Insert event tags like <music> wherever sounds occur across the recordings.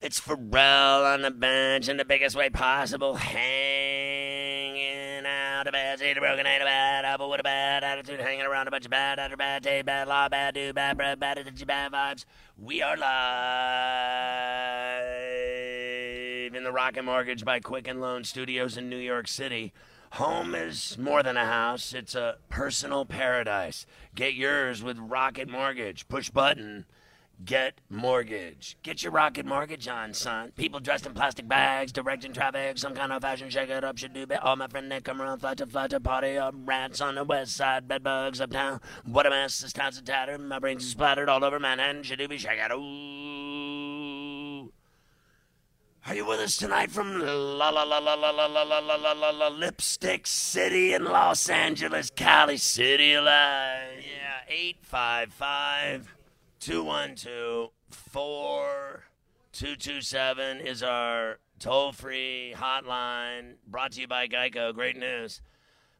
It's Ferrall on the bench in the biggest way possible, hanging out a bad seed, a broken ain't a bad apple with a bad attitude, hanging around a bunch of bad after bad day, bad law, bad dude, bad breath, bad attitude, bad vibes. We are live in the Rocket Mortgage by Quicken Loan Studios in New York City. Home is more than a house, it's a personal paradise. Get yours with Rocket Mortgage. Push button. Get mortgage. Get your rocket mortgage on, son. People dressed in plastic bags, directing traffic, some kind of fashion shake it up, should do bit. All my friend Nick come around, flutter, flutter, party up, rats on the west side, bedbugs uptown. What a mess, this town's a tatter, my brains are splattered all over Manhattan, should do be shake it. Ooh. Are you with us tonight from la la la la la la la la la la la la Lipstick City in Los Angeles, Cali City Alive? Yeah, 855 212 4227 is our toll free hotline brought to you by Geico. Great news.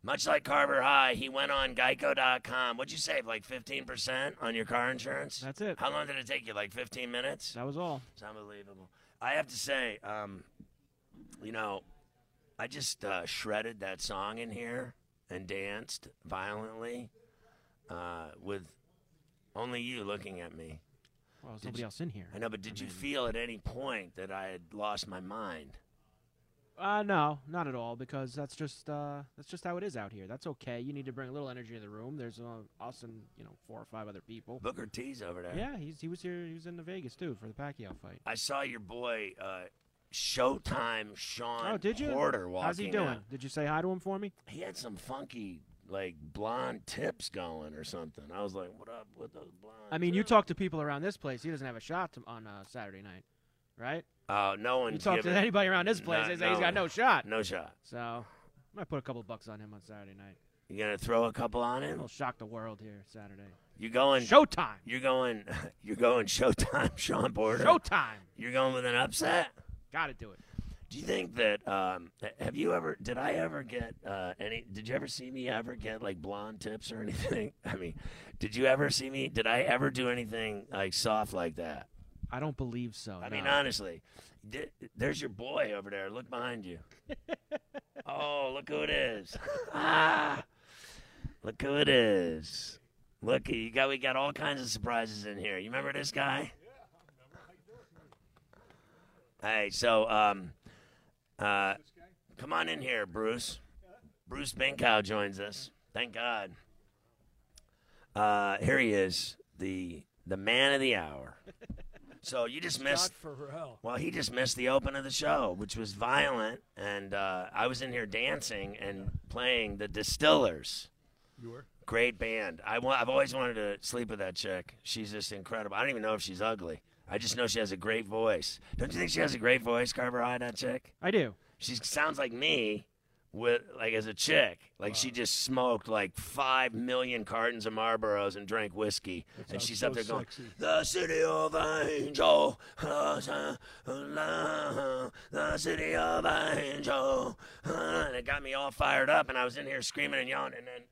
Much like Carver High, he went on geico.com. What'd you save? Like 15% on your car insurance? That's it. How long did it take you? Like 15 minutes? That was all. It's unbelievable. I have to say, um, you know, I just uh, shredded that song in here and danced violently uh, with only you looking at me. Well, there's Did nobody you- else in here. I know, but did you feel at any point that I had lost my mind? Uh, no, not at all. Because that's just uh, that's just how it is out here. That's okay. You need to bring a little energy in the room. There's uh, us and you know four or five other people. Booker T's over there. Yeah, he's he was here. He was in the Vegas too for the Pacquiao fight. I saw your boy uh, Showtime Shawn oh, did you? Porter walking. How's he doing? out. Did you say hi to him for me? He had some funky like blonde tips going or something. I was like, "What up with those blonde?" I mean, you talk to people around this place. He doesn't have a shot to, on uh, Saturday night, right? Oh, no one. You talk to anybody around this place, No- they say he's got no shot. No shot. So I might put a couple bucks on him on Saturday night. You gonna throw a couple on him? He'll shock the world here Saturday. You going? Showtime. You're going. <laughs> You're going. Showtime, <laughs> Shawn Porter. Showtime. You're going with an upset. Got to do it. Do you think that? Um, have you ever? Did I ever get uh, any? Did you ever see me ever get like blonde tips or <laughs> anything? I mean, did you ever see me? Did I ever do anything like soft like that? I don't believe so. I mean, honestly, di- there's your boy over there. Look behind you. <laughs> oh, look who it is. ah, look who it is. Look, you got we got all kinds of surprises in here. You remember this guy? Yeah, I remember. Hey, so um, uh, come on in here, Bruce. Bruce Binkow joins us. Thank God. Uh, here he is, the the man of the hour. <laughs> So you just missed. Well, he just missed the open of the show, which was violent, and uh, I was in here dancing and playing the Distillers. You were? Great band. I wa- I've always wanted to sleep with that chick. She's just incredible. I don't even know if she's ugly. I just know she has a great voice. Don't you think she has a great voice, Carver High, that chick? I do. She sounds like me with like as a chick. Like she just smoked like five million cartons of Marlboros and drank whiskey. And she's so up there going, sexy. The city of angel, the city of angel. And it got me all fired up and I was in here screaming and yelling and then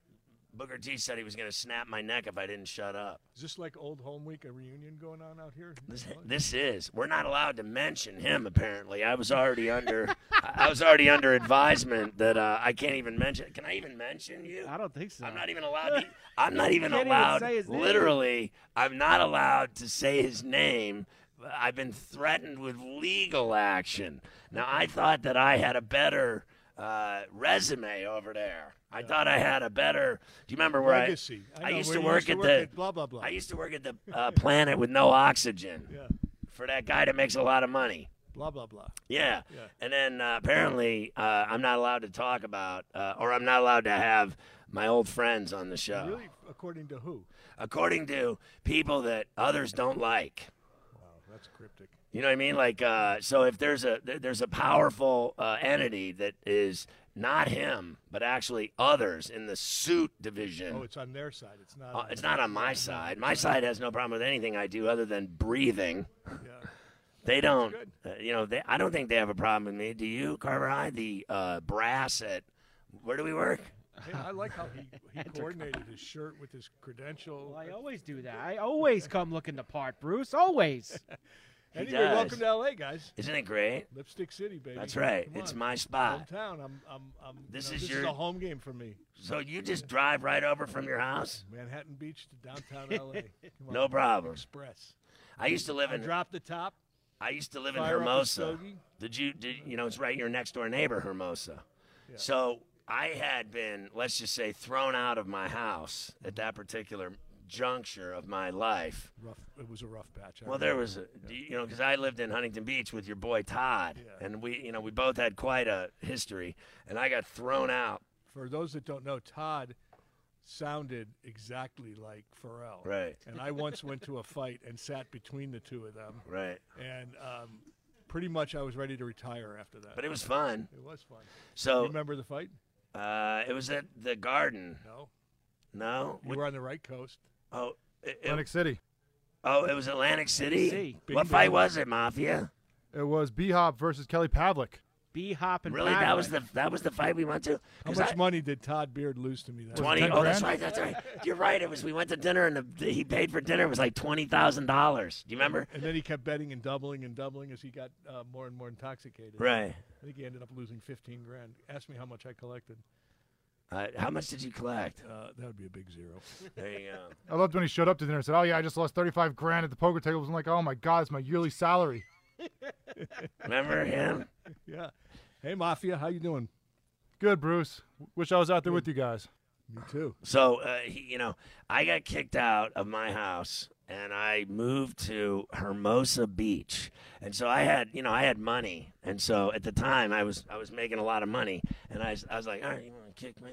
Booker T said he was gonna snap my neck if I didn't shut up. Is this like old home week, a reunion going on out here? This, this is. We're not allowed to mention him. Apparently, I was already under. I was already under advisement that uh, I can't even mention. Can I even mention you? I don't think so. I'm not even allowed. To, I'm not even can't even allowed. say his name. literally, I'm not allowed to say his name. I've been threatened with legal action. Now, I thought that I had a better uh, resume over there. I thought I had a better. Do you remember where Legacy. I? I I used to work used to at work the. at blah, blah, blah. I used to work at the <laughs> uh, planet with no oxygen Yeah. for that guy that makes a lot of money. Blah, blah, blah. Yeah. Yeah. And then uh, apparently uh, I'm not allowed to talk about, uh, or I'm not allowed to have my old friends on the show. Really? According to who? According to people that others don't like. Wow, that's cryptic. You know what I mean? Like, uh, so if there's a there's a powerful uh, entity that is not him, but actually others in the suit division. Oh, it's on their side. It's not. Uh, on it's not on my side. My side has no problem with anything I do other than breathing. Yeah. <laughs> They don't, uh, you know. They, I don't think they have a problem with me. Do you, Carver High? The uh, brass at where do we work? Hey, I like how he, <laughs> he coordinated his shirt with his credential. Well, I always do that. I always come looking the part, Bruce. Always. <laughs> He anyway, does. welcome to LA, guys. Isn't it great? Lipstick City, baby. That's right. Come It's on. my spot. hometown. I'm, I'm, I'm, This you know, is this your- is a home game for me. So you just drive right over from your house? Manhattan Beach to downtown LA. <laughs> No problem. Express. I used to live I in drop the top. I used to live in Fire up a Hermosa. Did you? Did you know it's right your next door neighbor, Hermosa? So I had been, let's just say, thrown out of my house at that particular juncture of my life. Rough. It was a rough patch. I Well, there was, a, you know, because I lived in Huntington Beach with your boy Todd, Yeah. and we, you know, we both had quite a history, and I got thrown out. For those that don't know, Todd sounded exactly like Ferrall. Right. And I once went to a fight and sat between the two of them, Right. and um, pretty much I was ready to retire after that. But it was fun. it was fun. So You remember the fight? uh, it was at the Garden. No. No. You were on the right coast. Oh. It, it- Atlantic City. oh, it was Atlantic City. City. What Bing fight bang. was it, Mafia? It was B Hop versus Kelly Pavlik. B hop and Really, that was the that was the fight we went to. How much I- money did Todd Beard lose to me that Twenty. 10 Oh, that's right. That's right. You're right. It was. We went to dinner and the, he paid for dinner. It was like twenty thousand dollars. Do you remember? And then he kept betting and doubling and doubling as he got uh, more and more intoxicated. Right. I think he ended up losing 15 grand. Ask me how much I collected. Uh, how much did you collect? Uh, that would be a big zero. <laughs> There you go. I loved when he showed up to dinner and said, "Oh yeah, I just lost 35 grand at the poker tables." I'm like, "Oh my god, it's my yearly salary." <laughs> Remember him? <laughs> yeah. Hey, Mafia, how you doing? Good, Bruce. Wish I was out there with you guys. Me too. So, uh, he, you know, I got kicked out of my house and I moved to Hermosa Beach. And so I had, you know, I had money. And so at the time I was I was making a lot of money and I, was- I was like, "All right, you want to kick me?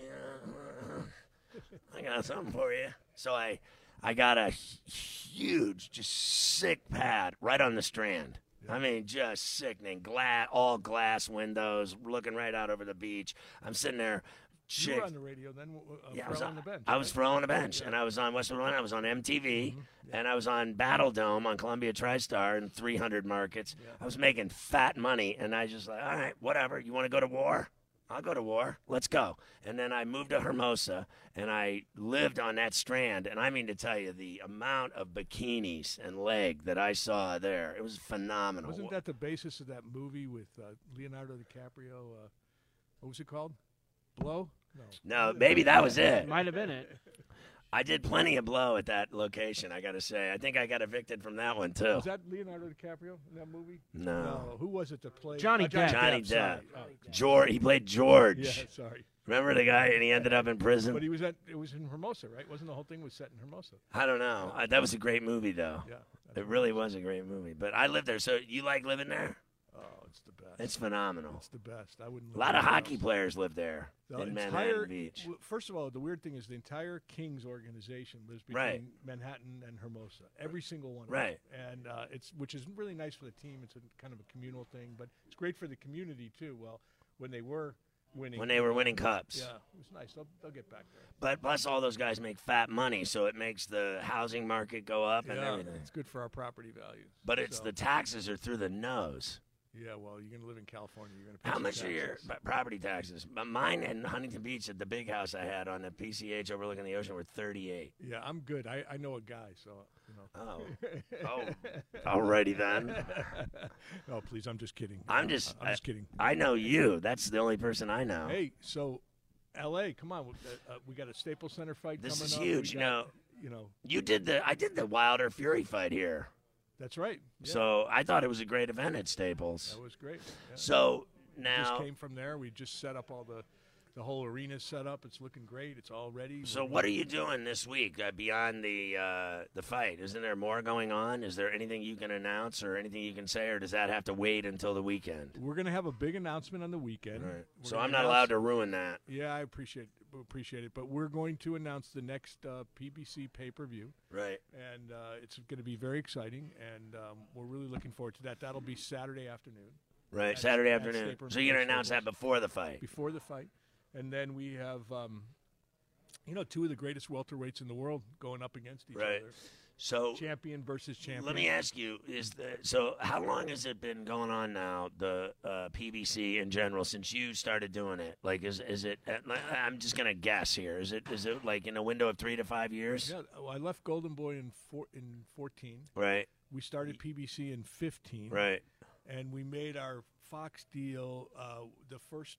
I got something for you." So I I got a huge just sick pad right on the strand. I mean, just sickening. Glass, all glass windows, looking right out over the beach. I'm sitting there, You were on the radio then. Uh, yeah, I was on on the bench. I was right? throwing a bench, and I was on Westwood One. I was on MTV, and I was on Battle Dome on Columbia TriStar in 300 markets. I was making fat money, and I just like, all right, whatever. You want to go to war? I'll go to war. Let's go. And then I moved to Hermosa, and I lived on that strand. And I mean to tell you, the amount of bikinis and leg that I saw there, it was phenomenal. Wasn't that the basis of that movie with uh, Leonardo DiCaprio? Uh, what was it called? Blow? No. no, maybe that was it. Might have been it. <laughs> I did plenty of blow at that location. I got to say, I think I got evicted from that one too. Was that Leonardo DiCaprio in that movie? No. Who was it that played Johnny uh, Johnny Depp. Johnny Depp. sorry. Depp. Oh, George, he played George. yeah, sorry. Remember the guy, and he ended up in prison. But he was at. It was in Hermosa, right? Wasn't the whole thing was set in Hermosa? I don't know. Uh, that was a great movie, though. Yeah. It really was a great movie. But I lived there, so you like living there? Oh, it's the best. It's phenomenal. It's the best. I wouldn't. A lot of hockey else. players live there The in entire- Manhattan Beach. First of all, the weird thing is the entire Kings organization lives between Right. Manhattan and Hermosa. Every single one. of Right. them. And uh, it's which is really nice for the team. It's a kind of a communal thing, but it's great for the community too. Well, when they were winning. When they were winning cups. Yeah, it was nice. They'll, they'll get back there. But plus, all those guys make fat money, so it makes the housing market go up and yeah, everything. it's good for our property values. But it's So, the taxes are through the nose. Yeah. Well, you're gonna live in California. You're gonna pay How much are your p- property taxes? Mine in Huntington Beach at the big house I had on the PCH overlooking the ocean were 38. Yeah, I'm good. I, I know a guy, so you know. Oh. <laughs> Oh. Alrighty then. <laughs> oh, please, I'm just kidding. I'm just- I'm just kidding. I know you. That's the only person I know. Hey, so L.A., come on, uh, uh, we got a Staples Center fight This coming is up. huge, We you know. You know, You did the I did the Wilder Fury fight here. That's right. Yeah, So I thought it was a great event at Staples. that was great. Yeah. So just now came from there. We just set up all the the whole arena set up. It's looking great. It's all ready. so We're- what are you doing this week uh, beyond the uh, the fight? Isn't there more going on? Is there anything you can announce or anything you can say, or does that have to wait until the weekend? We're gonna have a big announcement on the weekend. Right. So I'm not allowed to ruin that. Yeah, I appreciate. Appreciate it. But we're going to announce the next uh, PBC pay per view, Right. and uh, it's going to be very exciting, and um, we're really looking forward to that. That'll be Saturday afternoon Right. That's- Saturday that's afternoon. So you're gonna announce that before the fight. before the fight, and then we have. Um, you know, two of the greatest welterweights in the world going up against each Right. other. So Champion versus champion. let me ask you: Is the so how long has it been going on now? The uh, PBC in general since you started doing it. Like, is is it? uh, I'm just gonna guess here. Is it is it like in a window of three to five years? Yeah, well, I left Golden Boy in four, in 14. Right. We started PBC in 15. Right. and we made our Fox deal. Uh, the first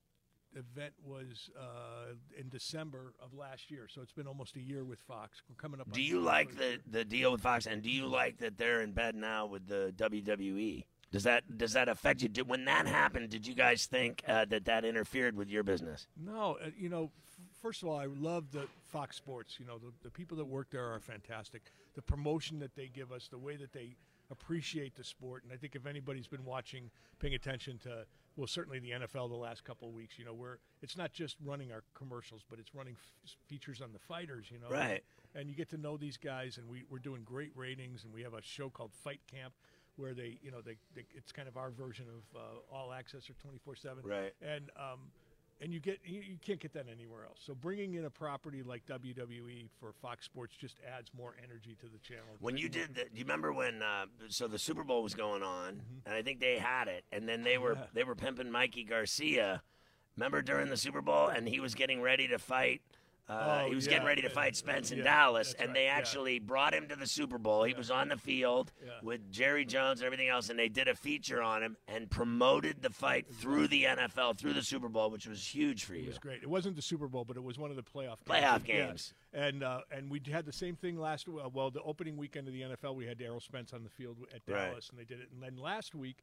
event was uh, in December of last year, so it's been almost a year with Fox. We're coming up. Do you like the the deal with Fox, and do you like that they're in bed now with the WWE? Does that does that affect you? Did, when that happened, did you guys think uh, that that interfered with your business? No, uh, you know, f- first of all, I love the Fox Sports. You know, the, the people that work there are fantastic. The promotion that they give us, the way that they appreciate the sport, and I think if anybody's been watching, paying attention to, well, certainly the NFL the last couple of weeks, you know, where it's not just running our commercials, but it's running f- features on the fighters. You know, Right. and you get to know these guys and we, we're doing great ratings and we have a show called fight camp where they you know they, they it's kind of our version of uh, all access or 24 7 Right. and um, and you get you, you can't get that anywhere else so bringing in a property like wwe for fox sports just adds more energy to the channel When you did the, do you remember when? Uh, so the Super Bowl was going on, and I think they had it, and then they were Mm-hmm. Yeah. they were pimping Mikey Garcia. Remember during the Super Bowl, and he was getting ready to fight. Uh, Oh, he was yeah, getting ready to yeah, fight Spence in yeah, Dallas, and right, they yeah. actually brought him to the Super Bowl. He was on the field Yeah. with Jerry Jones and everything else, and they did a feature on him and promoted the fight through the NFL, through the Super Bowl, which was huge for you. It was great. It wasn't the Super Bowl, but it was one of the playoff games. Playoff Yeah. games. And uh, and we had the same thing last. Uh, well, the opening weekend of the NFL, we had Errol Spence on the field at Right. Dallas, and they did it. And then last week,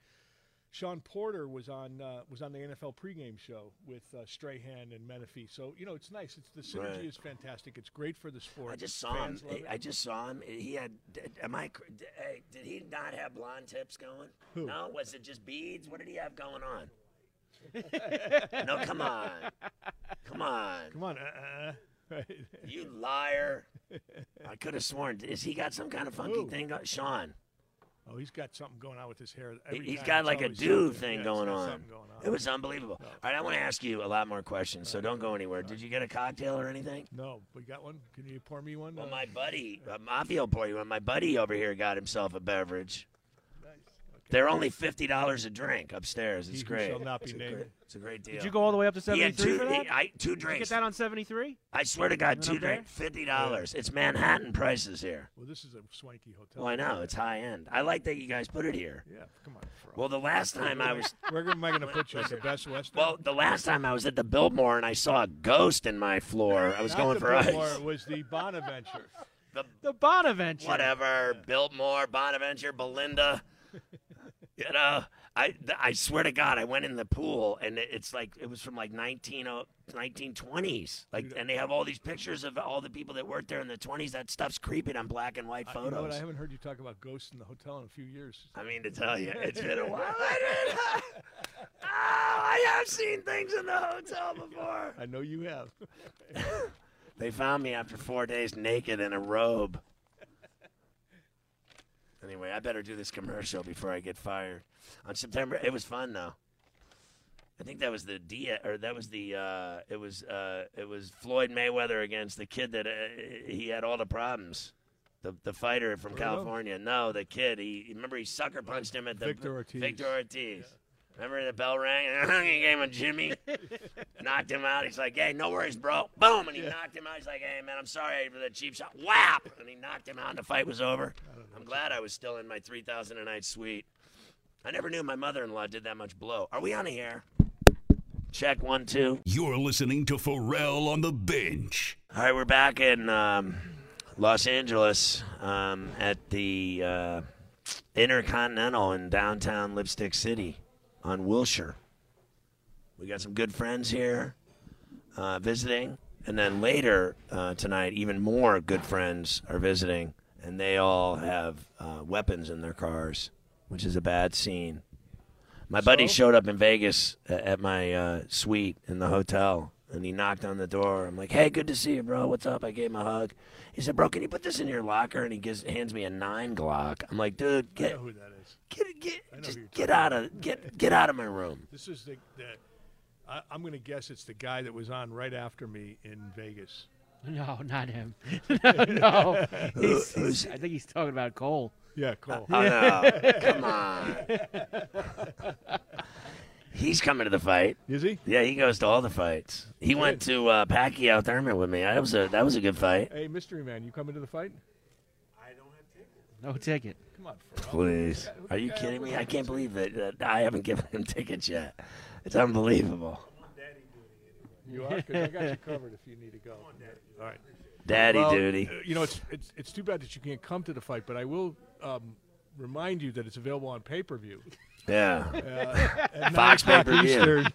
Shawn Porter was on uh, was on the NFL pregame show with uh, Strahan and Menefee. So you know, it's nice. It's the synergy Right. is fantastic. It's great for the sport. I just saw him. Fans it. I just saw him. He had. did- Am I? cr- d- Hey, did he not have blonde tips going? Who? No. Was it just beads? What did he have going on? <laughs> no, come on, come on, Come on, uh, uh, <laughs> right. you liar! I could have sworn. Is he got some kind of funky Who? thing? Shawn. Oh, he's got something going on with his hair. Every He's got like a something. thing Yeah, going on. going on. It was unbelievable. All right, I want to ask you a lot more questions, so don't go anywhere. Did you get a cocktail or anything? No, we got one. Can you pour me one? Well, Uh, my buddy, uh, Mafia will pour you one. My buddy over here got himself a beverage. Nice. Okay. They're only fifty dollars a drink upstairs. It's He who great. shall not be it's, a great it's a great deal. Did you go all the way up to 73 for that? he- I, two Did you drinks. get that on 73? I swear to God, two drinks, fifty dollars. It's Manhattan prices here. Well, this is a swanky hotel. Well, I know it's high end. I like that you guys put it here. Yeah, come on. Fro. Well, the last time I was, <laughs> Where am I going to put you? At the <laughs> Best Western? well, the last time I was at the Biltmore and I saw a ghost in my floor. I was Not going the for ice. Biltmore, It was the Bonaventure. <laughs> The The Bonaventure. whatever, Biltmore, Bonaventure, Belinda. You know, I I swear to God, I went in the pool and it's like it was from like 19, oh- 1920s. Like, and they have all these pictures of all the people that worked there in the 20s. That stuff's creepy on black and white I, you know what? photos. I haven't heard you talk about ghosts in the hotel in a few years. I mean to tell you, it's been a <laughs> while. I didn't- oh, I have seen things in the hotel before. I know you have. <laughs> They found me after four days naked in a robe. Anyway, I better do this commercial before I get fired. On September, it was fun though. I think that was the D or that was the uh, it was uh, it was Floyd Mayweather against the kid that uh, he had all the problems. The the fighter from California. No, the kid. He remember he sucker punched him at the Victor Ortiz. Victor Ortiz. Remember the bell rang? <laughs> he gave him a Jimmy, <laughs> knocked him out. He's like, "Hey, no worries, bro." Boom, and he knocked him out. He's like, "Hey, man, I'm sorry for the cheap shot." Whap, and he knocked him out. And the fight was over. I'm glad I was still in my 3,000 a night suite. I never knew my mother-in-law did that much blow. Are we on the air? Check one, two. You're listening to Ferrall on the bench. All right, we're back in um, Los Angeles um, at the uh, Intercontinental in downtown Lipstick City on Wilshire. We got some good friends here uh, visiting. And then later uh, tonight, even more good friends are visiting, and they all have uh, weapons in their cars, which is a bad scene. My buddy showed up in Vegas a- at my uh, suite in the hotel, and he knocked on the door. I'm like, "Hey, good to see you, bro. What's up?" I gave him a hug. He said, "Bro, can you put this in your locker?" And he gives hands me a nine Glock. I'm like, "Dude, get know who that is. get get just get out of get get out of my room." <laughs> This is the, the I, I'm going to guess it's the guy that was on right after me in Vegas. No, not him. <laughs> <laughs> no, no. He's, he's, I think he's talking about Cole. Yeah, Cole. Oh no! Come on. He's coming to the fight. Is he? Yeah, he goes to all the fights. He went to uh, Pacquiao Thurman with me. That was a that was a good fight. Hey, mystery man, you coming to the fight? I don't have ticket. No ticket. Come on, Ferrall. Please, are you kidding me? I can't believe that, that I haven't given him <laughs> tickets yet. It's unbelievable. Daddy duty anyway. You are? 'Cause I got you covered if you need to go. All right. Daddy Well, duty. uh, You know, it's, it's it's too bad that you can't come to the fight, but I will um, remind you that it's available on pay per view. Yeah, Uh, <laughs> at Fox 9 o'clock pay-per-view. Eastern,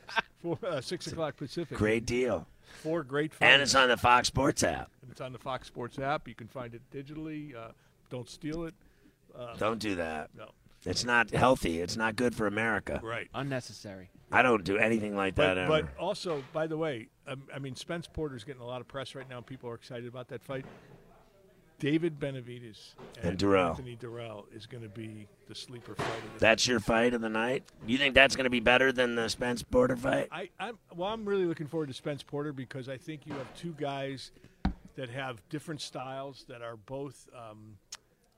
four, uh, six o'clock Pacific. great deal. Four great fights. And it's on the Fox Sports app. It's on the Fox Sports app. You can find it digitally. Uh, don't steal it. Don't do that. No. It's not healthy. It's not good for America. Right. Unnecessary. I don't do anything like that But, ever. but also, by the way, um, I mean, Spence Porter's getting a lot of press right now. People are excited about that fight. David Benavidez And Dirrell. Anthony Dirrell is going to be the sleeper fight of the that's your fight of the night. You think that's going to be better than the Spence Porter fight? I, I'm well. I'm really looking forward to Spence Porter because I think you have two guys that have different styles that are both um,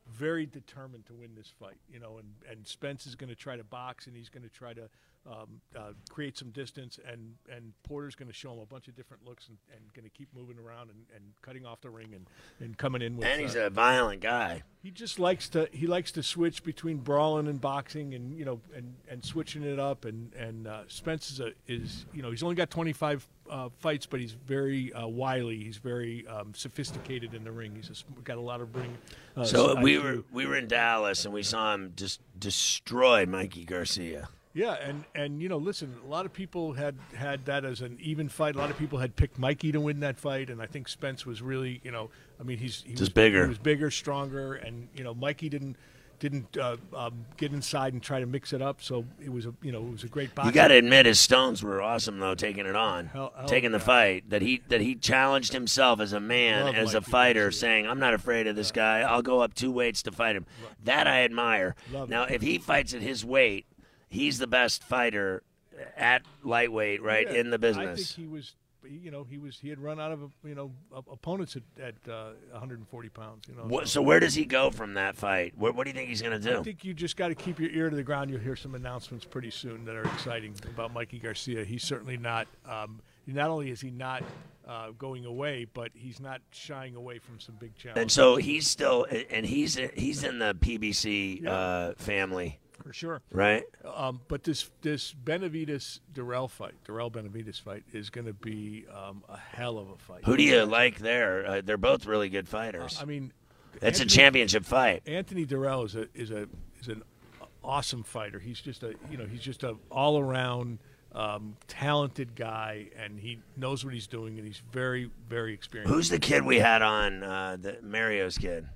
very determined to win this fight. You know, and and Spence is going to try to box and he's going to try to um, uh, create some distance, and and Porter's going to show him a bunch of different looks and, and going to keep moving around and, and cutting off the ring and, and coming in with. And he's uh, a violent guy. he just likes to he likes to switch between brawling and boxing and you know and, and switching it up and and uh, Spence is a is you know he's only got 25 uh, fights but he's very uh, wily he's very um, sophisticated in the ring he's a, got a lot of ring uh, So we were we were in Dallas and we saw him just destroy Mikey Garcia. Yeah and and you know listen a lot of people had had that as an even fight a lot of people had picked Mikey to win that fight and I think Spence was really you know I mean he's he Just was bigger. he was bigger stronger and you know Mikey didn't didn't uh, um, get inside and try to mix it up so it was a you know it was a great boxing You got to admit his stones were awesome though, taking it on, Hell- hell taking the yeah. fight. That he that he challenged himself as a man, Love as a fighter, saying, "I'm not afraid of this guy. I'll go up two weights to fight him." That I admire. Love now, it. if he fights at his weight, he's the best fighter at lightweight, right Yeah, in the I think business. he was, you know, he was he had run out of you know opponents at, at uh, 140 pounds. You know, What, so where does he go from that fight? What, what do you think he's going to do? I think you just got to keep your ear to the ground. You'll hear some announcements pretty soon that are exciting about Mikey Garcia. He's certainly not. Um, not only is he not uh, going away, but he's not shying away from some big challenges. And so he's still, and he's he's in the PBC uh, family, for sure. right? Um, but this this Benavidez Dirrell fight, Dirrell Benavidez fight, is going to be um, a hell of a fight. Who do you like there? Uh, they're both really good fighters. I mean, That's a championship fight. Anthony Dirrell is a is a is an awesome fighter. He's just a you know he's just a all around um, talented guy, and he knows what he's doing, and he's very very experienced. Who's the kid we had on? Uh, the Mario's kid,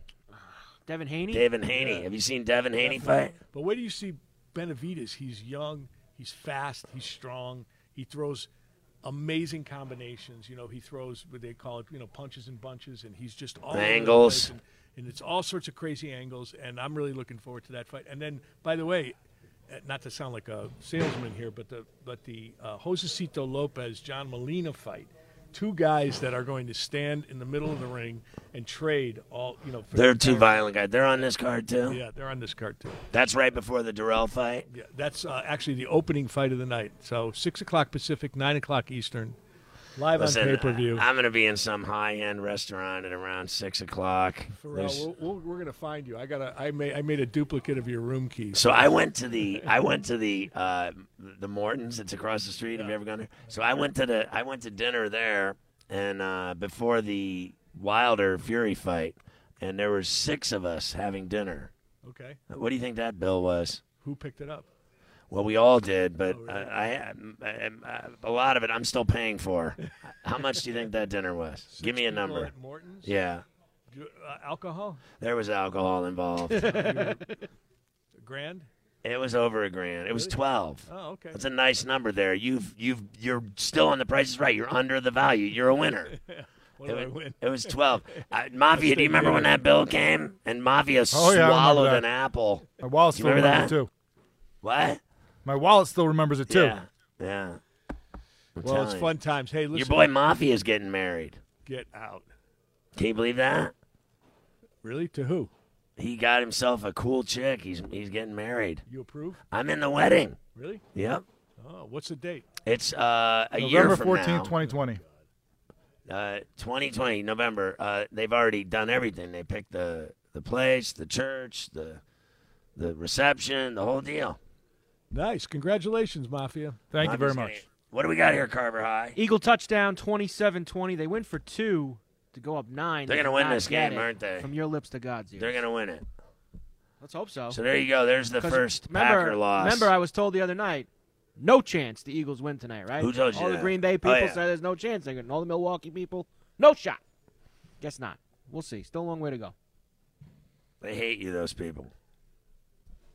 Devin Haney. Devin Haney. Have you seen Devin Haney fight? But where do you see Benavidez? He's young, he's fast, he's strong. He throws amazing combinations. You know, he throws what they call it, you know, punches and bunches, and he's just all the Angles. place, And, and it's all sorts of crazy angles. And I'm really looking forward to that fight. And then, by the way, uh, not to sound like a salesman here, but the but the uh, Josecito Lopez John Molina fight. Two guys that are going to stand in the middle of the ring and trade all, you know. For They're the two violent guys. They're on this card too. Yeah, they're on this card too. That's right before the Dirrell fight. Yeah, that's uh, actually the opening fight of the night. So six o'clock Pacific, nine o'clock Eastern, live Listen, on pay per view. I'm going to be in some high end restaurant at around six o'clock. There's- we'll, we'll, we're gonna find you. I got a. I made. I made a duplicate of your room key. So I went to the I went to the uh, the Mortons. It's across the street. Have you ever gone there? So I went to the I went to dinner there, and uh, before the Wilder Fury fight, and there were six of us having dinner. Okay. What do you think that bill was? Who picked it up? Well, we all did, but Oh, I, I, I, I, a lot of it I'm still paying for. <laughs> How much do you think that dinner was? Give me a number. At Morton's. Yeah, Do- uh, alcohol. there was alcohol involved. <laughs> Grand. It was over a grand. It was twelve. Oh, okay. That's a nice number there. You've you've you're still on the price is right. You're under the value. You're a winner. <laughs> What It, I was- win? it was twelve. Uh, Mafia, do you remember when that bill came and Mafia Oh, yeah, swallowed that. an apple? My wallet You remember that? too. What? My wallet still remembers it too. Yeah, yeah. I'm Well, it's telling you. fun times. Hey, listen. Your boy Mafia's getting married. Get out. Can you believe that? Really? To who? He got himself a cool chick. He's he's getting married. You approve? I'm in the wedding. Really? Yep. Oh, what's the date? It's uh, a November year from 14th, now. 2020. uh, 2020 November. Uh, they've already done everything. They picked the the place, the church, the the reception, the whole deal. Nice. Congratulations, Mafia. Thank you I'm very much. gonna- What do we got here, Carver High? Eagle touchdown, 27-20. They win for two to go up nine. They're They gonna win this game, it aren't they? From your lips to God's ears. They're gonna win it. Let's hope so. So there you go. There's the first remember, Packer loss. Remember, I was told the other night, no chance the Eagles win tonight, right? Who told you All the? Green Bay Oh, people yeah. said there's no chance. They're all the Milwaukee people, no shot. Guess not. We'll see. Still a long way to go. they hate you, those people.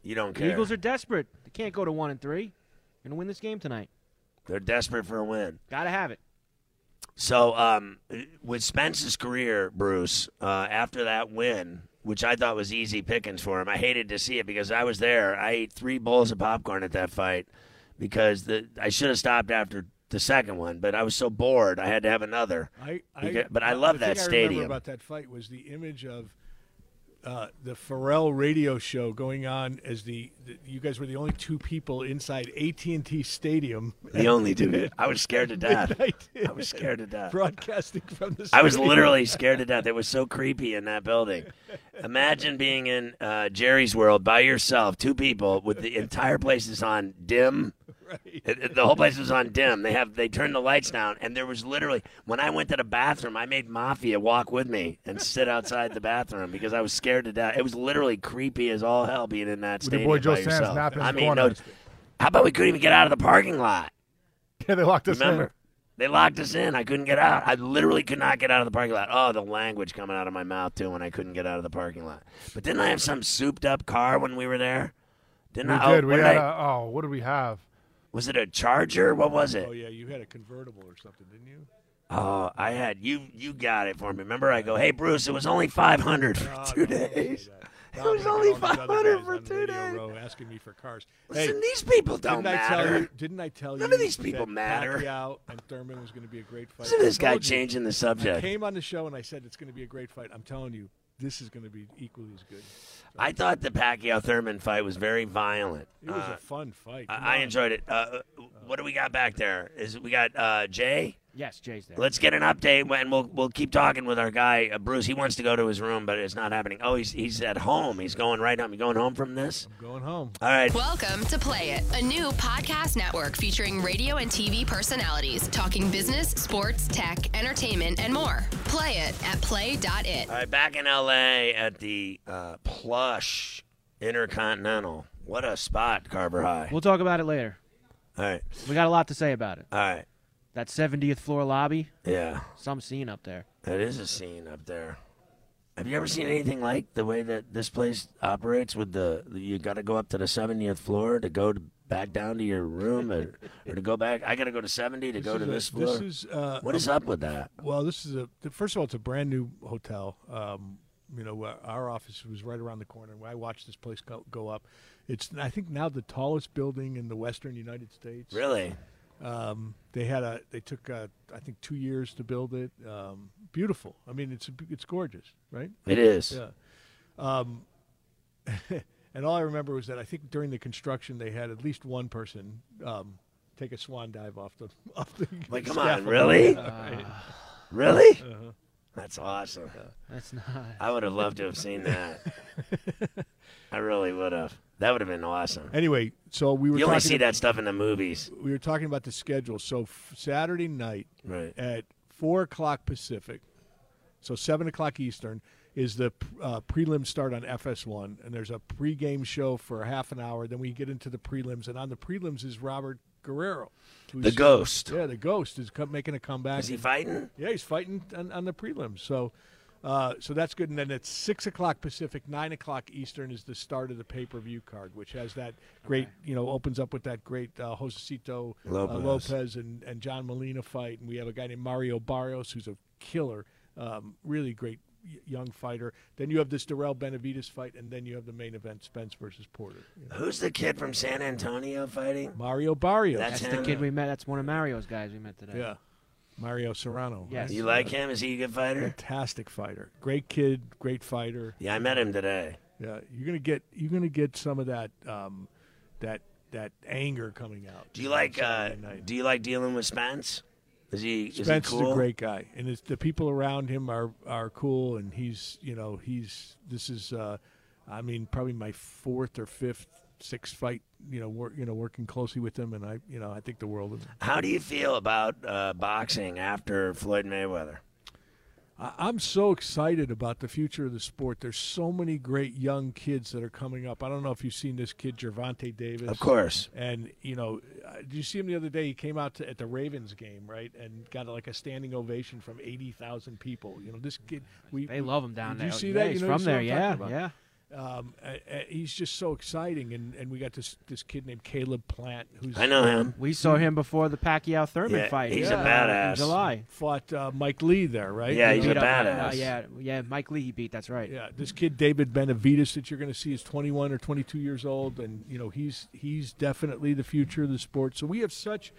You don't The care. Eagles are desperate. They can't go to one and three. Gonna win this game tonight. They're desperate for a win. Gotta have it. So, um, with Spence's career, Bruce, uh, after that win, which I thought was easy pickings for him, I hated to see it because I was there. I ate three bowls of popcorn at that fight because the I should have stopped after the second one, but I was so bored I had to have another. I, You I get- but I the love thing that I stadium. remember about that fight was the image of uh, the Ferrall radio show going on as the, the you guys were the only two people inside AT and T Stadium. The only dude. I was scared to <laughs> death. I was scared to death. Broadcasting from the. I was literally scared to death. It was so creepy in that building. Imagine being in uh, Jerry's World by yourself, two people, with the entire place is on dim. Right. It- it- the whole place was on dim. They have they turned the lights down, and there was literally when I went to the bathroom, I made Mafia walk with me and sit outside the bathroom because I was scared to death. It was literally creepy as all hell being in that With your stadium boy Joe by Sands yourself. I mean, no, how about we couldn't even get out of the parking lot? Yeah, <laughs> they locked us Remember? in. They locked us in. I couldn't get out. I literally could not get out of the parking lot. Oh, the language coming out of my mouth too when I couldn't get out of the parking lot. But didn't I have some souped up car when we were there? Didn't We I? did. Oh, We what did had I- a, oh, what did we have? Was it a Charger? What was it? Oh yeah, you had a convertible or something, didn't you? Oh, I had you. You got it for me. Remember, I go, hey Bruce, it was only five hundred for Oh, two days. <laughs> It was only other 500 for two days. Row asking me for cars. Listen, hey, these people don't didn't I matter. tell you? Didn't I tell you? None of these people matter. Pacquiao and Thurman was going to be a great fight. Listen to this guy you. changing the I subject. came on the show and I said it's going to be a great fight. I'm telling you, this is going to be equally as good. I thought the Pacquiao Thurman fight was very violent. It was Uh, a fun fight. I, I enjoyed it. Uh, what do we got back there? Is we got uh, Jay? Yes, Jay's there. Let's get an update, and we'll we'll keep talking with our guy uh, Bruce. He wants to go to his room, but it's not happening. Oh, he's he's at home. He's going right home. You going home from this? I'm going home. All right. Welcome to Play It, a new podcast network featuring radio and TV personalities talking business, sports, tech, entertainment, and more. Play it at play.it. All right. Back in L.A. at the uh, plush Intercontinental. What a spot, Carver High. We'll talk about it later. All right. We got a lot to say about it. All right. That 70th floor lobby, Yeah. some scene up there. That is a scene up there. Have you ever seen anything like the way that this place operates? With the you got to go up to the 70th floor to go to, back down to your room, or, or to go back. I got to go to 70 to go to a- this floor. This is uh, what is up with that? Well, this is a first of all, it's a brand new hotel. Um, you know, our office was right around the corner. I watched this place go, go up. It's I think now the tallest building in the Western United States. Really? Um, they had a they took uh, I think two years to build it. Um, beautiful. I mean, it's it's gorgeous, right? It is. Yeah. Um, <laughs> and all I remember was that I think during the construction they had at least one person um, take a swan dive off the <laughs> off the. Like, come on, scaffold. really? <laughs> Right. Really? Uh-huh. That's awesome. That's not. I would have loved to have seen that. I really would have. That would have been awesome. Anyway, so we were You only see that stuff in the movies, we were talking about the schedule. So f- Saturday night right? at four o'clock Pacific, so seven o'clock Eastern, is the uh, prelims start on FS1, and there's a pregame show for a half an hour. Then we get into the prelims, and on the prelims is Robert Guerrero, The Ghost. Yeah, the Ghost is co- making a comeback. Is he and- fighting? Yeah, he's fighting on, on the prelims. So Uh, so that's good. And then at six o'clock Pacific, nine o'clock Eastern is the start of the pay per view card, which has that great, you know, opens up with that great uh, Josecito uh, Lopez. Lopez and, and John Molina fight, and we have a guy named Mario Barrios who's a killer, um, really great young fighter. Then you have this Dirrell Benavidez fight, and then you have the main event, Spence versus Porter. you know. Who's the kid from San Antonio fighting? Mario Barrios. That's That's the kid we met. That's one of Mario's guys we met today. yeah. Mario Serrano. Yes. right? You like him? Is he a good fighter? Fantastic fighter. Great kid, great fighter. Yeah, I met him today. Yeah, you're gonna get you're gonna get some of that um, that that anger coming out. Do you like uh, Do you like dealing with Spence? Is he is Spence he is cool? a great guy, and it's, the people around him are are cool, and he's you know he's this is uh, I mean probably my fourth or fifth sixth fight you know work you know working closely with him, and I you know I think the world of him. How do you feel about uh, boxing after Floyd Mayweather? I- I'm so excited about the future of the sport. There's so many great young kids that are coming up. I don't know if you've seen this kid, Gervonta Davis. Of course. And you know, uh, did you see him the other day? He came out to, at the Ravens game, right, and got like a standing ovation from eighty thousand people. You know, this kid. We They love him down Did there. you see yeah, that? He's You know from there. Yeah, talking yeah. Um, uh, uh, he's just so exciting, and, and we got this this kid named Caleb Plant, who's I know him. We saw him before the Pacquiao Thurman Yeah, fight. he's a uh, badass. In July. fought uh, Mike Lee there, right? Yeah, he's know? a Beat up- badass. uh, yeah, yeah. Mike Lee he beat. That's right. Yeah, this kid David Benavidez that you're going to see is 21 or 22 years old, and you know he's he's definitely the future of the sport. So we have such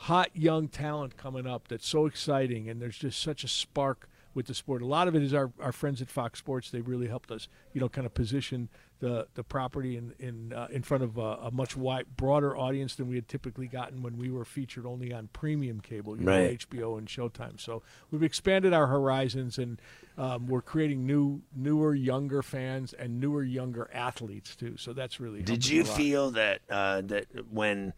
hot young talent coming up that's so exciting, and there's just such a spark with the sport. A lot of it is our, our friends at Fox Sports. They really helped us, you know, kind of position the the property in in uh, in front of a, a much wide broader audience than we had typically gotten when we were featured only on premium cable, you Right. know, HBO and Showtime. So we've expanded our horizons, and um, we're creating new, newer, younger fans and newer, younger athletes too. So that's really. Did you feel that uh, that when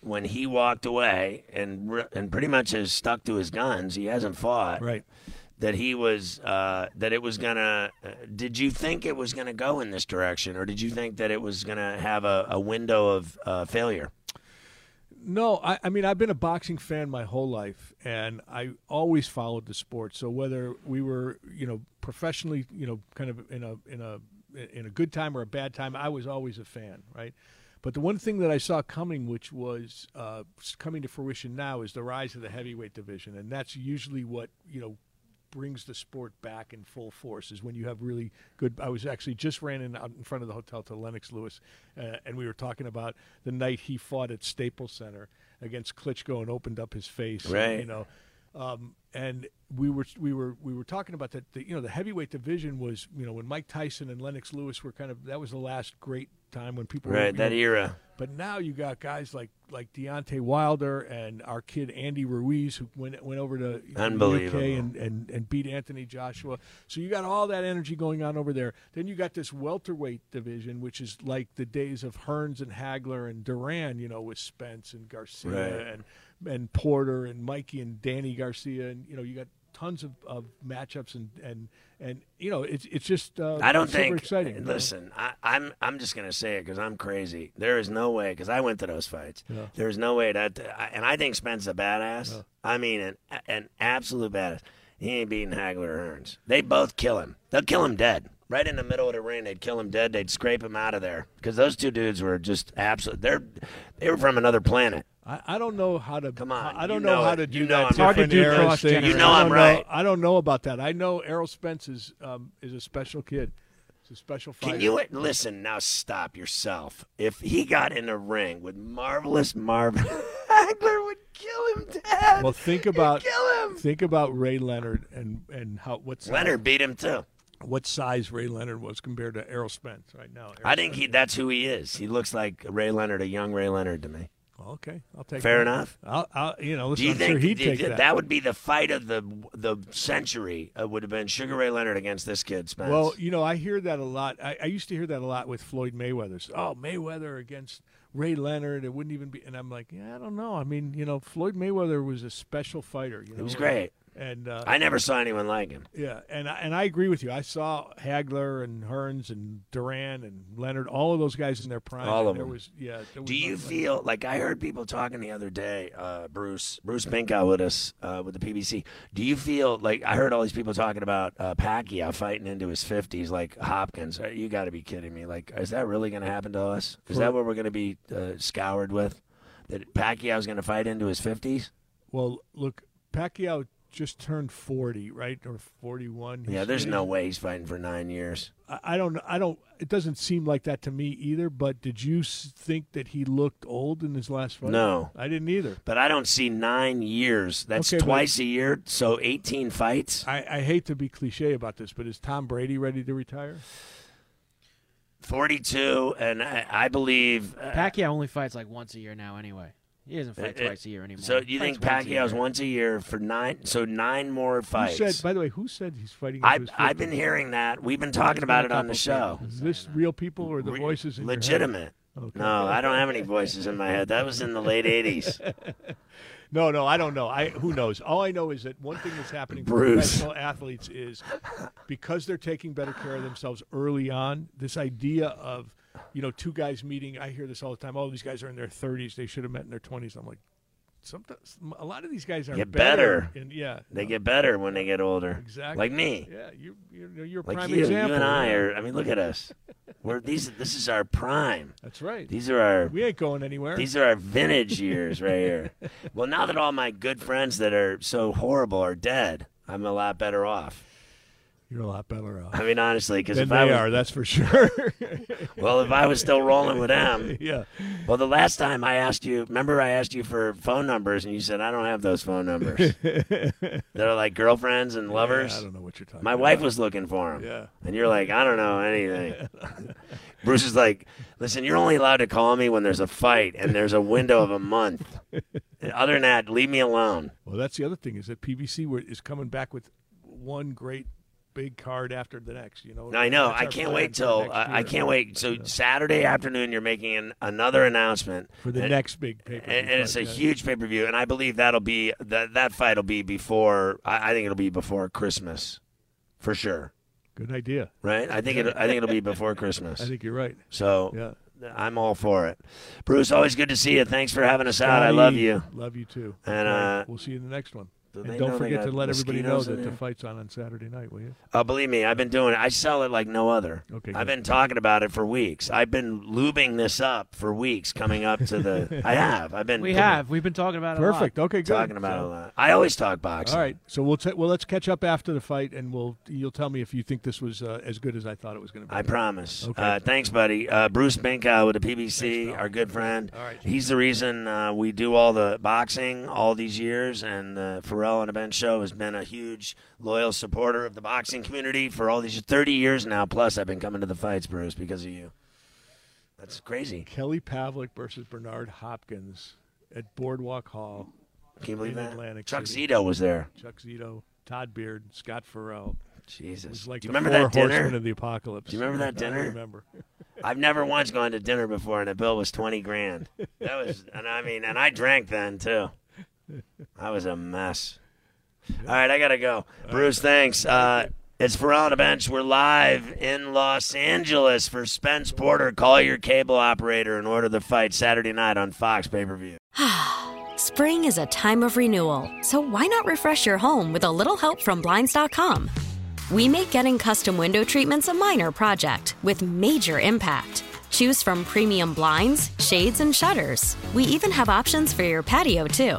when he walked away and and pretty much has stuck to his guns, he hasn't fought. right? That he was uh, that it was gonna. Uh, did you think it was gonna go in this direction, or did you think that it was gonna have a, a window of uh, failure? No, I, I mean I've been a boxing fan my whole life, and I always followed the sport. So whether we were, you know, professionally, you know, kind of in a in a in a good time or a bad time, I was always a fan, right? But the one thing that I saw coming, which was uh, coming to fruition now, is the rise of the heavyweight division, and that's usually what you know brings the sport back in full force is when you have really good. I was actually just ran in out in front of the hotel to Lennox Lewis, uh, and we were talking about the night he fought at Staples Center against Klitschko and opened up his face. Right. You know, um, and we were we were we were talking about that. The, you know, the heavyweight division was you know when Mike Tyson and Lennox Lewis were kind of that was the last great time when people Right, you that know, era. but now you got guys like like Deontay Wilder and our kid Andy Ruiz who went went over to you know, the UK and, and and beat Anthony Joshua. So you got all that energy going on over there. Then you got this welterweight division, which is like the days of Hearns and Hagler and Duran, you know, with Spence and Garcia Right. and and Porter and Mikey and Danny Garcia, and you know you got tons of, of matchups and and and you know it's it's just uh, I don't super think. exciting. you know? Listen, I, I'm I'm just gonna say it because I'm crazy. There is no way because I went to those fights. Yeah. There's no way that, and I think Spence a badass. I mean, an an absolute badass. He ain't beating Hagler or Hearns. They both kill him. They'll kill him dead. Right in the middle of the ring, they'd kill him dead. They'd scrape him out of there because those two dudes were just absolute. They're they were from another planet. I, I don't know how to. Come on, I don't you know, know how to do You know that. I'm It's hard to do eras cross-generation. thing. You know I I'm don't right. I don't know about that. I know Errol Spence is um, is a special kid. It's a special fighter. Can you listen now? Stop yourself. If he got in a ring with marvelous Marvin, <laughs> Hagler would kill him dead. Well, think about kill him. think about Ray Leonard and and how what size, Leonard beat him too. what size Ray Leonard was compared to Errol Spence right now. Errol I think Spence- he that's who he is. He looks like Ray Leonard, a young Ray Leonard to me. Okay, I'll take. Fair that. enough. I'll, I'll you know listen, Do you I'm think sure he'd do- take do- that. would be the fight of the the century? Uh, would have been Sugar Ray Leonard against this kid Spence. Well, you know, I hear that a lot. I, I used to hear that a lot with Floyd Mayweather. Oh, Mayweather against Ray Leonard. It wouldn't even be. And I'm like, yeah, I don't know. I mean, you know, Floyd Mayweather was a special fighter. You know, he was great. And uh, I never saw anyone like him. yeah, and I, and I agree with you. I saw Hagler and Hearns and Duran and Leonard, all of those guys in their prime. All of there them. Was, yeah. Was Do you no- feel like I heard people talking the other day, uh, Bruce Bruce Binkow with us uh, with the PBC? Do you feel like I heard all these people talking about uh, Pacquiao fighting into his fifties, like Hopkins? Uh, You got to be kidding me! Like, is that really going to happen to us? Is that what we're going to be uh, scoured with? That Pacquiao's going to fight into his fifties? Well, look, Pacquiao just turned forty, right, or forty-one. Yeah, there's no way he's fighting for nine years. I I don't. I don't. It doesn't seem like that to me either. But did you think that he looked old in his last fight? No. I didn't either. But I don't see nine years. That's Okay, but- twice a year, so 18 fights. I, I hate to be cliche about this, but is Tom Brady ready to retire? 42, and I, I believe. Uh, Pacquiao only fights like once a year now, anyway. He doesn't fight Uh, uh, twice a year anymore. So He you think fights once a Pacquiao's once a year for nine? So nine more fights. Who said? By the way, who said he's fighting? I, into his I've been hearing that. We've been talking about it on the show. Is this real people or the Re- voices? In your head? Legitimate. Okay. No, I don't have any voices in my head. That was in the late '80s. <laughs> No, no, I don't know. I who knows. All I know is that one thing that's happening for professional athletes is because they're taking better care of themselves early on. This idea of you know two guys meeting. I hear this all the time. Oh, these guys are in their 30s. They should have met in their 20s. I'm like, sometimes a lot of these guys are Get better. And yeah, They get better when they get older. Exactly. Like me. Yeah, you you're, you're a Like prime you. example. You and I are. I mean, look at us. We're these. This is our prime. That's right. These are our. we ain't going anywhere. These are our vintage years right here. Well, now that all my good friends that are so horrible are dead, I'm a lot better off. You're a lot better off. I mean, honestly, because if they I was, are, that's for sure. <laughs> well, if I was still rolling with them, <laughs> yeah. well, the last time I asked you, remember I asked you for phone numbers, and you said I don't have those phone numbers. <laughs> They're like girlfriends and lovers. Yeah, I don't know what you're talking My about. wife was looking for them. Yeah. And you're like, I don't know anything. Bruce is like, listen, you're only allowed to call me when there's a fight and there's a window of a month. Other than that, leave me alone. Well, that's the other thing is that PBC were- is coming back with one great big card after the next. You know, I know. I can't wait till I, can't wait. So Saturday afternoon, you're making an, another announcement for the and, next big paper. and, and it's a huge pay per view, and I believe that'll be that that fight will be before. I, I think it'll be before Christmas, for sure. good idea. Right? I think it. I think it'll be before Christmas. <laughs> I think you're right. So Yeah. I'm all for it. Bruce, always good to see you. Thanks for having us out. I love you. Love you too. And, uh, we'll see you in the next one. Do And they don't forget to let everybody know that the fight's on on Saturday night, will you? Oh, believe me, I've been doing it. I sell it like no other. Okay, I've good. been talking about it for weeks. I've been lubing this up for weeks coming up to the. <laughs> I have. I've been. We putting- have. We've been talking about it. a lot. Perfect. Okay, good. talking about it a lot. I always talk boxing. All right, so we'll t- well let's catch up after the fight, and we'll you'll tell me if you think this was uh, as good as I thought it was going to be. I promise. Okay. Uh, thanks, buddy. Uh, Bruce Binkow with the PBC, our good friend. All right. He's the reason uh, we do all the boxing all these years, and the Ferrall on the Bench show has been a huge, loyal supporter of the boxing community for all these 30 years now. Plus, I've been coming to the fights, Bruce, because of you. That's crazy. Kelly Pavlik versus Bernard Hopkins at Boardwalk Hall. Can you believe that? Atlantic Chuck City. Zito was there. Chuck Zito, Todd Beard, Scott Ferrall. It Jesus. was like do you the remember four that dinner? horsemen of the apocalypse. Do you remember that I dinner? remember. <laughs> I've never once gone to dinner before, and the bill was twenty grand. That was, and I mean, and I drank then too. I was a mess. All right, I gotta go. Bruce, thanks. Uh, it's Ferrall on the bench. We're live in Los Angeles for Spence Porter. Call your cable operator and order the fight Saturday night on Fox pay per view. <sighs> Spring is a time of renewal, so why not refresh your home with a little help from Blinds.com? We make getting custom window treatments a minor project with major impact. Choose from premium blinds, shades, and shutters. We even have options for your patio, too.